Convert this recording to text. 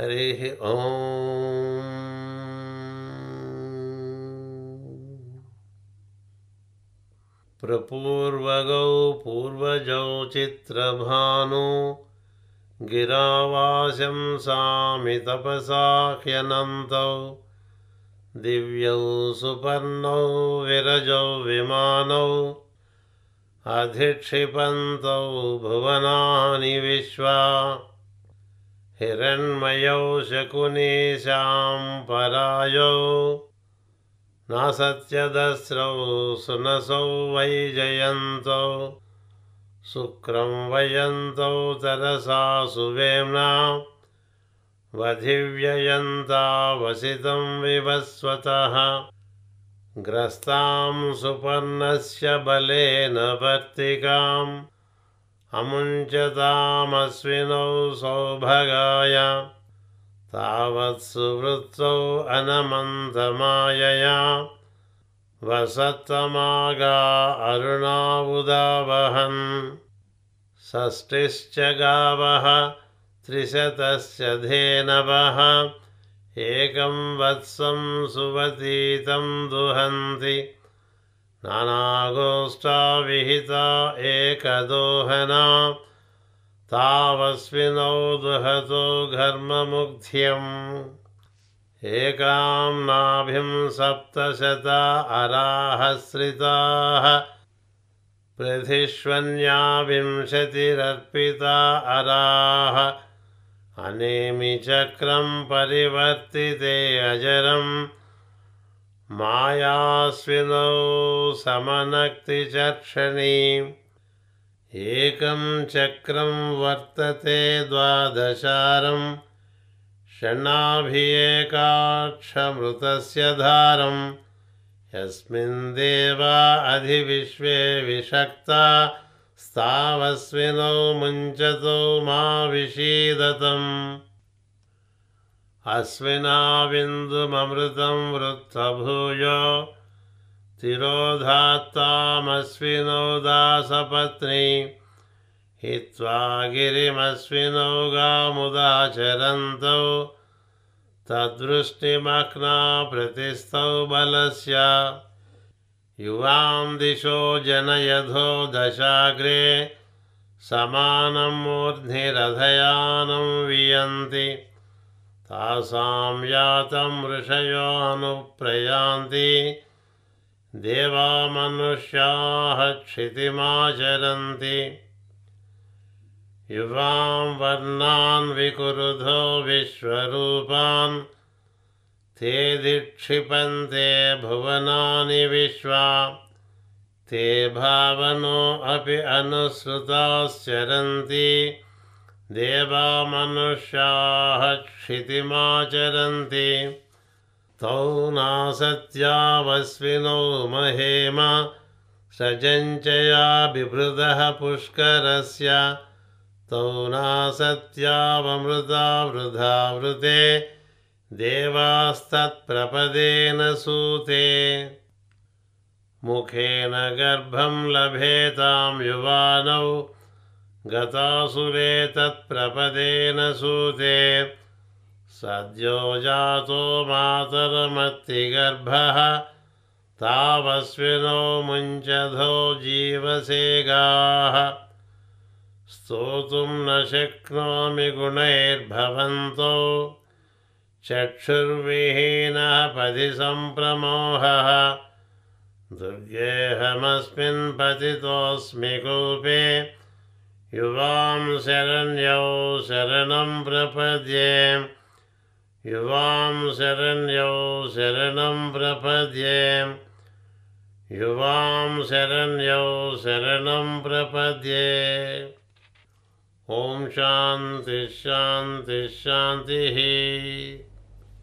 हरिः ॐ प्रपूर्वगौ पूर्वजौ चित्रभानु गिरावाशंसामि तपसाह्यनन्तौ दिव्यौ सुपर्णौ विरजौ विमानौ अधिक्षिपन्तौ भुवनानि विश्वा हिरण्मयौ शकुनीशां परायौ। न सत्यदस्रौ सुनसौ वैजयन्तौ शुक्रं वयन्तौ तरसा सुवेम्ना। वधिव्ययन्ता वसितं विवस्वतः। ग्रस्तां सुपर्णस्य बलेन वर्तिकाम् अमुञ्चतामश्विनौ सौभगाय। तावत्सुवृत्तौ अनमन्तमायया। वसत्तमागा अरुणावुदावहन्। षष्टिश्च गावः त्रिशतस्य धेनवः। एकं वत्सं सुवतीतं दुहन्ति नानागोष्ठा विहिता एकदोहना तावस्मिनौ दुहतो घर्ममुग्ध्यम्। एकां नाभिं सप्तशता अराहश्रिताः पृथिष्वन्या विंशतिरर्पिता अराः। अनेमिचक्रं परिवर्तिते अजरम् मायास्विनौ समनक्तिचर्षणी एकं चक्रं वर्तते द्वादशारं। षण्णाभिएकाक्षमृतस्य धारं। यस्मिन् देवा अधिविश्वे विषक्ता। स्तावस्विनौ मुञ्चतो मा विषीदतम् अस्विनाविन्दुममृतं वृत्तभूय। तिरोधात्तामश्विनौ दासपत्नी हित्वा गिरिमश्विनौ गामुदाचरन्तौ। तद्वृष्टिमग्ना प्रतिस्थौ बलस्य। युवां दिशो जनयधो दशाग्रे समानं मूर्ध्निरथयानं वियन्ति तासां यातं ऋषयोऽनुप्रयान्ति। देवामनुष्याः क्षितिमाचरन्ति। युवां वर्णान् विकुरुधो विश्वरूपान्। ते दिक्षिपन्ते भुवनानि विश्वा। ते भावनो अपि अनुसृताश्चरन्ति देवामनुष्याः क्षितिमाचरन्ति। तौ नासत्यावस्विनौ महेम सजञ्चया बिभृदः पुष्करस्य। तौ नासत्यावमृता वृथा वृते देवास्तत्प्रपदेन सूते। मुखेन गर्भं लभेतां युवानौ गतासुरे तत्प्रपदेन सूते। सद्यो जातो मातरमत्तिगर्भः तावस्विनो मुञ्चधो जीवसेगाः। स्तोतुं न शक्नोमि गुणैर्भवन्तौ। चक्षुर्विहीनः पदि सम्प्रमोहः दुर्गेऽहमस्मिन् पतितोऽस्मि कूपे युवां शरण्यौ शरणं प्रपद्ये। युवां शरण्यौ शरणं प्रपद्ये। युवां शरण्यौ शरणं प्रपद्ये। ॐ शान्तिः शान्तिः शान्तिः